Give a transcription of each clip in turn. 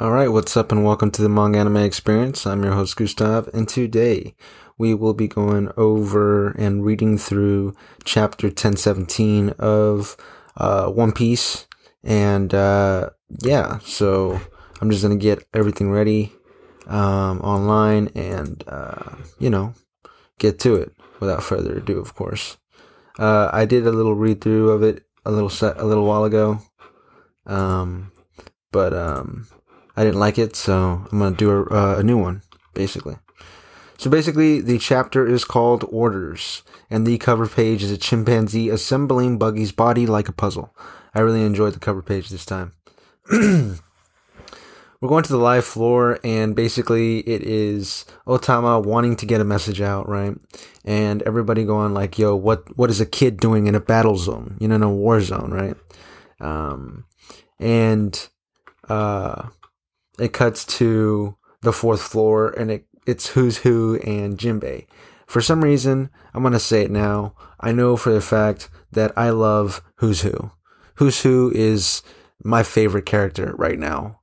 All right, what's up, and welcome to the Manga Anime Experience. I'm your host Gustav, and today we will be going over and reading through chapter 1017 of uh, One Piece. And uh, yeah, so I'm just gonna get everything ready um, online and uh, you know get to it without further ado. Of course, uh, I did a little read through of it a little set a little while ago, um, but um, I didn't like it, so I'm gonna do a, uh, a new one basically. So basically, the chapter is called Orders, and the cover page is a chimpanzee assembling Buggy's body like a puzzle. I really enjoyed the cover page this time. We're going to the live floor, and basically, it is Otama wanting to get a message out, right? And everybody going like, "Yo, what what is a kid doing in a battle zone? You know, in a war zone, right?" Um, and uh, it cuts to the fourth floor, and it it's Who's Who and Jinbei. For some reason, I'm gonna say it now. I know for the fact that I love Who's Who. Who's Who is my favorite character right now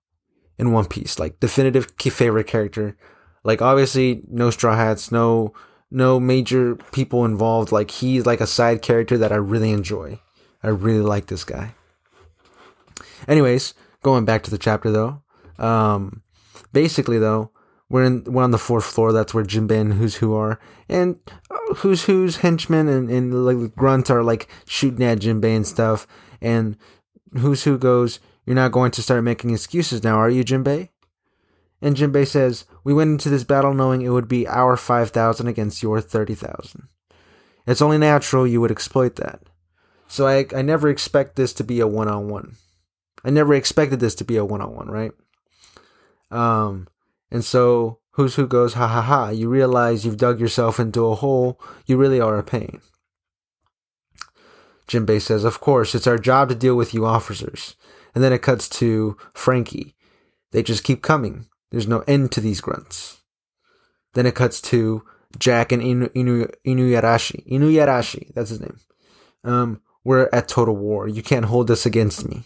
in One Piece. Like definitive favorite character. Like obviously no straw hats, no no major people involved. Like he's like a side character that I really enjoy. I really like this guy. Anyways, going back to the chapter though. Um basically though, we're in we're on the fourth floor. That's where Jinbei and Who's Who are, and uh, Who's Who's henchmen and, and like Grunt are like shooting at Jinbei and stuff. And Who's Who goes, "You're not going to start making excuses now, are you, Jinbei?" And Jinbei says, "We went into this battle knowing it would be our five thousand against your thirty thousand. It's only natural you would exploit that. So I I never expect this to be a one on one. I never expected this to be a one on one, right? Um." And so Who's Who goes, ha ha ha, you realize you've dug yourself into a hole, you really are a pain. Jinbei says, Of course, it's our job to deal with you officers. And then it cuts to Franky. They just keep coming. There's no end to these grunts. Then it cuts to Jack and Inu, Inu, Inuyarashi. Inuyarashi, that's his name. Um, we're at total war. You can't hold this against me.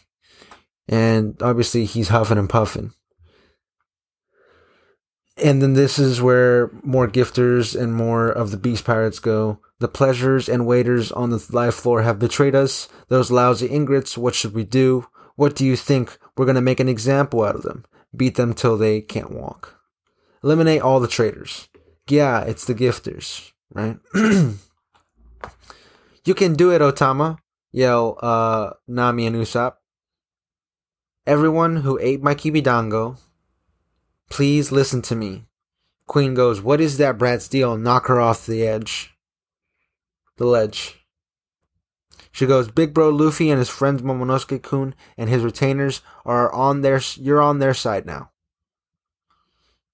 And obviously he's huffing and puffing. And then this is where more gifters and more of the beast pirates go. The pleasures and waiters on the live floor have betrayed us. Those lousy ingrates, what should we do? What do you think? We're gonna make an example out of them. Beat them till they can't walk. Eliminate all the traitors. Yeah, it's the gifters, right? you can do it, Otama, yell uh, Nami and Usopp. Everyone who ate my kibidango Please listen to me. Queen goes, What is that brat's deal? Knock her off the edge. The ledge. She goes, Big Bro Luffy and his friends Momonosuke Kun and his retainers are on their you're on their side now.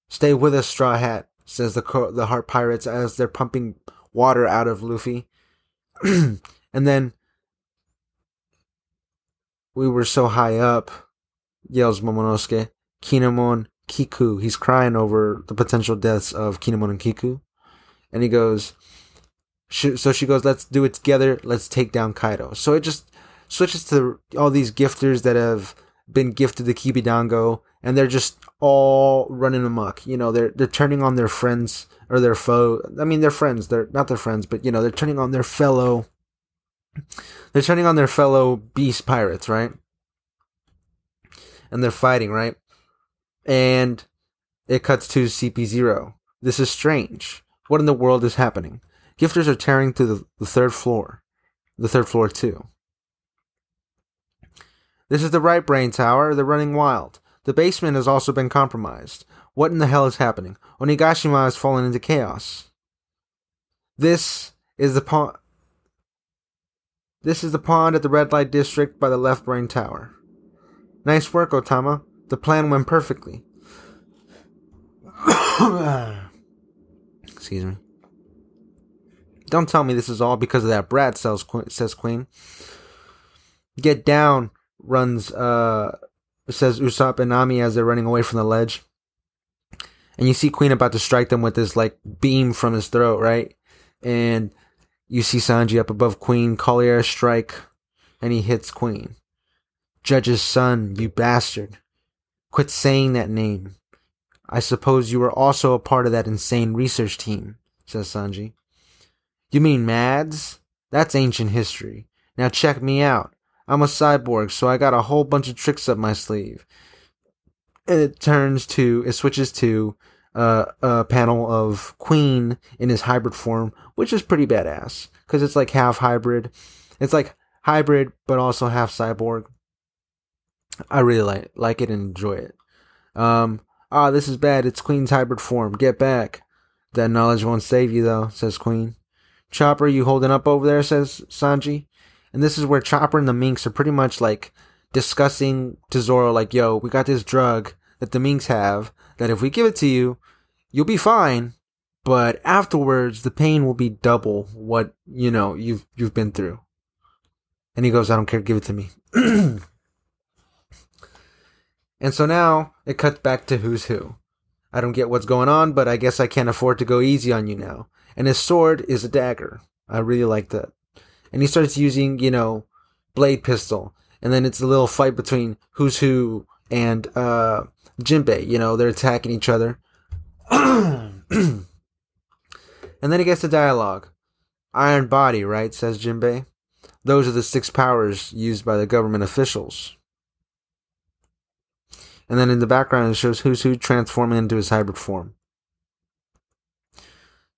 Stay with us, Straw Hat, says the the Heart Pirates as they're pumping water out of Luffy. and then we were so high up, yells Momonosuke. Kinemon Kiku. He's crying over the potential deaths of Kinemon and Kiku. And he goes, so she goes, let's do it together. Let's take down Kaido. So it just switches to all these gifters that have been gifted the Kibidango and they're just all running amok. You know, they're, they're turning on their friends or their foe. I mean, they're friends. They're not their friends, but you know, they're turning on their fellow, they're turning on their fellow beast pirates, right? And they're fighting, right? And it cuts to CP0. This is strange. What in the world is happening? Gifters are tearing through the, the third floor. The third floor, too. This is the right brain tower. They're running wild. The basement has also been compromised. What in the hell is happening? Onigashima has fallen into chaos. This is the pond. This is the pond at the red light district by the left brain tower. Nice work, Otama. The plan went perfectly. Excuse me. Don't tell me this is all because of that brat, says Queen. Get down, runs, uh, says Usopp and Nami as they're running away from the ledge. And you see Queen about to strike them with this, like, beam from his throat, right? And you see Sanji up above Queen, Collier strike, and he hits Queen. Judge's son, you bastard. Quit saying that name. I suppose you were also a part of that insane research team, says Sanji. You mean Mads? That's ancient history. Now check me out. I'm a cyborg, so I got a whole bunch of tricks up my sleeve. It turns to, it switches to uh, a panel of Queen in his hybrid form, which is pretty badass because it's like half hybrid. It's like hybrid, but also half cyborg. I really like like it and enjoy it. Um, ah, this is bad. It's Queen's hybrid form. Get back. That knowledge won't save you, though, says Queen. Chopper, you holding up over there, says Sanji. And this is where Chopper and the Minks are pretty much like discussing to Zoro, like, yo, we got this drug that the Minks have that if we give it to you, you'll be fine. But afterwards, the pain will be double what, you know, you've, you've been through. And he goes, I don't care, give it to me. and so now it cuts back to who's who. I don't get what's going on, but I guess I can't afford to go easy on you now. And his sword is a dagger. I really like that and he starts using, you know, blade pistol. And then it's a little fight between who's who and uh, Jinbei. You know, they're attacking each other. and then he gets the dialogue. Iron body, right? says Jinbei. Those are the six powers used by the government officials. And then in the background, it shows who's who transforming into his hybrid form.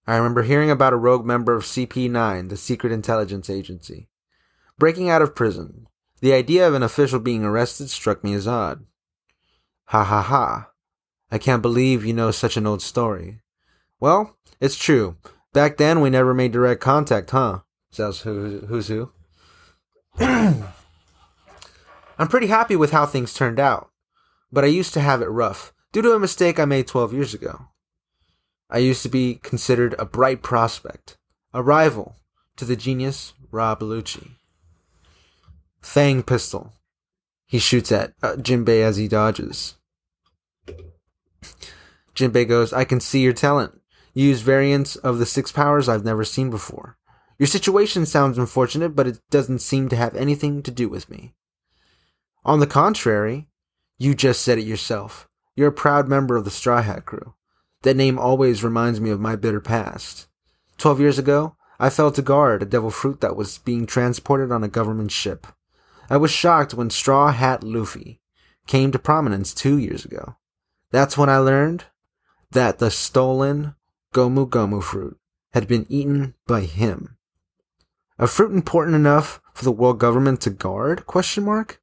I remember hearing about a rogue member of CP9, the Secret Intelligence Agency. Breaking out of prison, the idea of an official being arrested struck me as odd. Ha ha ha. I can't believe you know such an old story. Well, it's true. Back then we never made direct contact, huh? Says who, who's who. I'm pretty happy with how things turned out, but I used to have it rough due to a mistake I made 12 years ago. I used to be considered a bright prospect, a rival to the genius Rob Lucci. Fang pistol. He shoots at uh, Jinbei as he dodges. Jinbei goes, I can see your talent. You use variants of the six powers I've never seen before. Your situation sounds unfortunate, but it doesn't seem to have anything to do with me. On the contrary, you just said it yourself. You're a proud member of the Straw Hat crew. That name always reminds me of my bitter past. Twelve years ago, I fell to guard a devil fruit that was being transported on a government ship. I was shocked when Straw Hat Luffy came to prominence two years ago. That's when I learned that the stolen Gomu Gomu fruit had been eaten by him. A fruit important enough for the world government to guard? Question mark.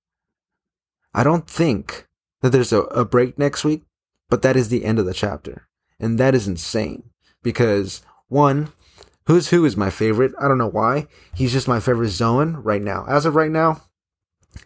I don't think that there's a, a break next week, but that is the end of the chapter. And that is insane because one, Who's Who is my favorite. I don't know why. He's just my favorite Zoan right now. As of right now,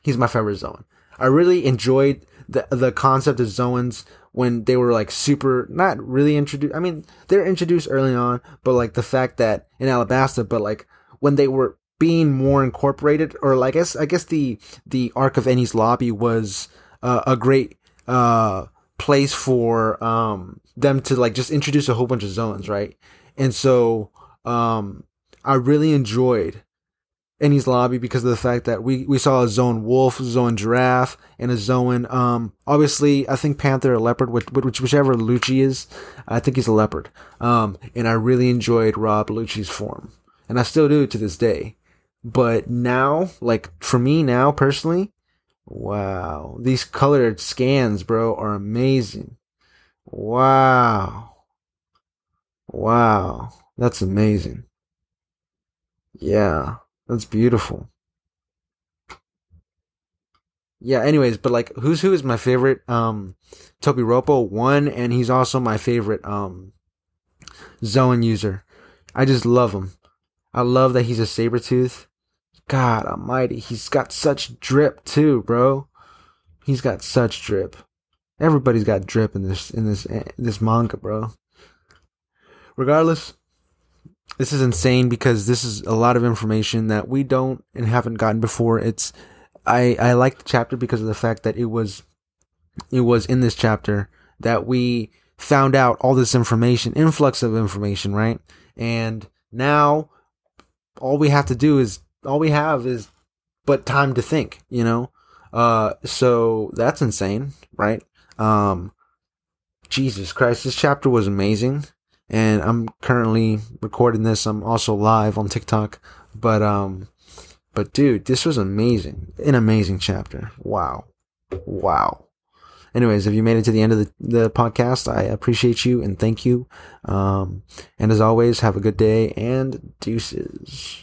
he's my favorite Zoan. I really enjoyed the the concept of Zoans when they were like super not really introduced. I mean, they're introduced early on, but like the fact that in Alabasta, but like when they were being more incorporated, or like I guess I guess the the arc of Enies Lobby was uh, a great uh place for um them to like just introduce a whole bunch of Zoans, right? And so um I really enjoyed Enies Lobby because of the fact that we, we saw a Zoan wolf, Zoan giraffe, and a Zoan. um, obviously, I think panther or leopard, which, which, whichever Lucci is, I think he's a leopard. Um, and I really enjoyed Rob Lucci's form. And I still do to this day. But now, like, for me now, personally, wow, these colored scans, bro, are amazing. Wow. Wow. That's amazing. Yeah. That's beautiful. Yeah, anyways, but like Who's Who is my favorite um Tobiroppo one and he's also my favorite um Zoan user. I just love him. I love that he's a saber tooth. God almighty, he's got such drip too, bro. He's got such drip. Everybody's got drip in this in this eh, this manga, bro. Regardless, this is insane because this is a lot of information that we don't and haven't gotten before. It's I I like the chapter because of the fact that it was it was in this chapter that we found out all this information, influx of information, right? And now all we have to do is all we have is but time to think, you know? Uh so that's insane, right? Um, Jesus Christ, this chapter was amazing. And I'm currently recording this. I'm also live on TikTok. But, um, but dude, this was amazing. An amazing chapter. Wow. Wow. Anyways, if you made it to the end of the, the podcast, I appreciate you and thank you. Um, and as always, have a good day and deuces.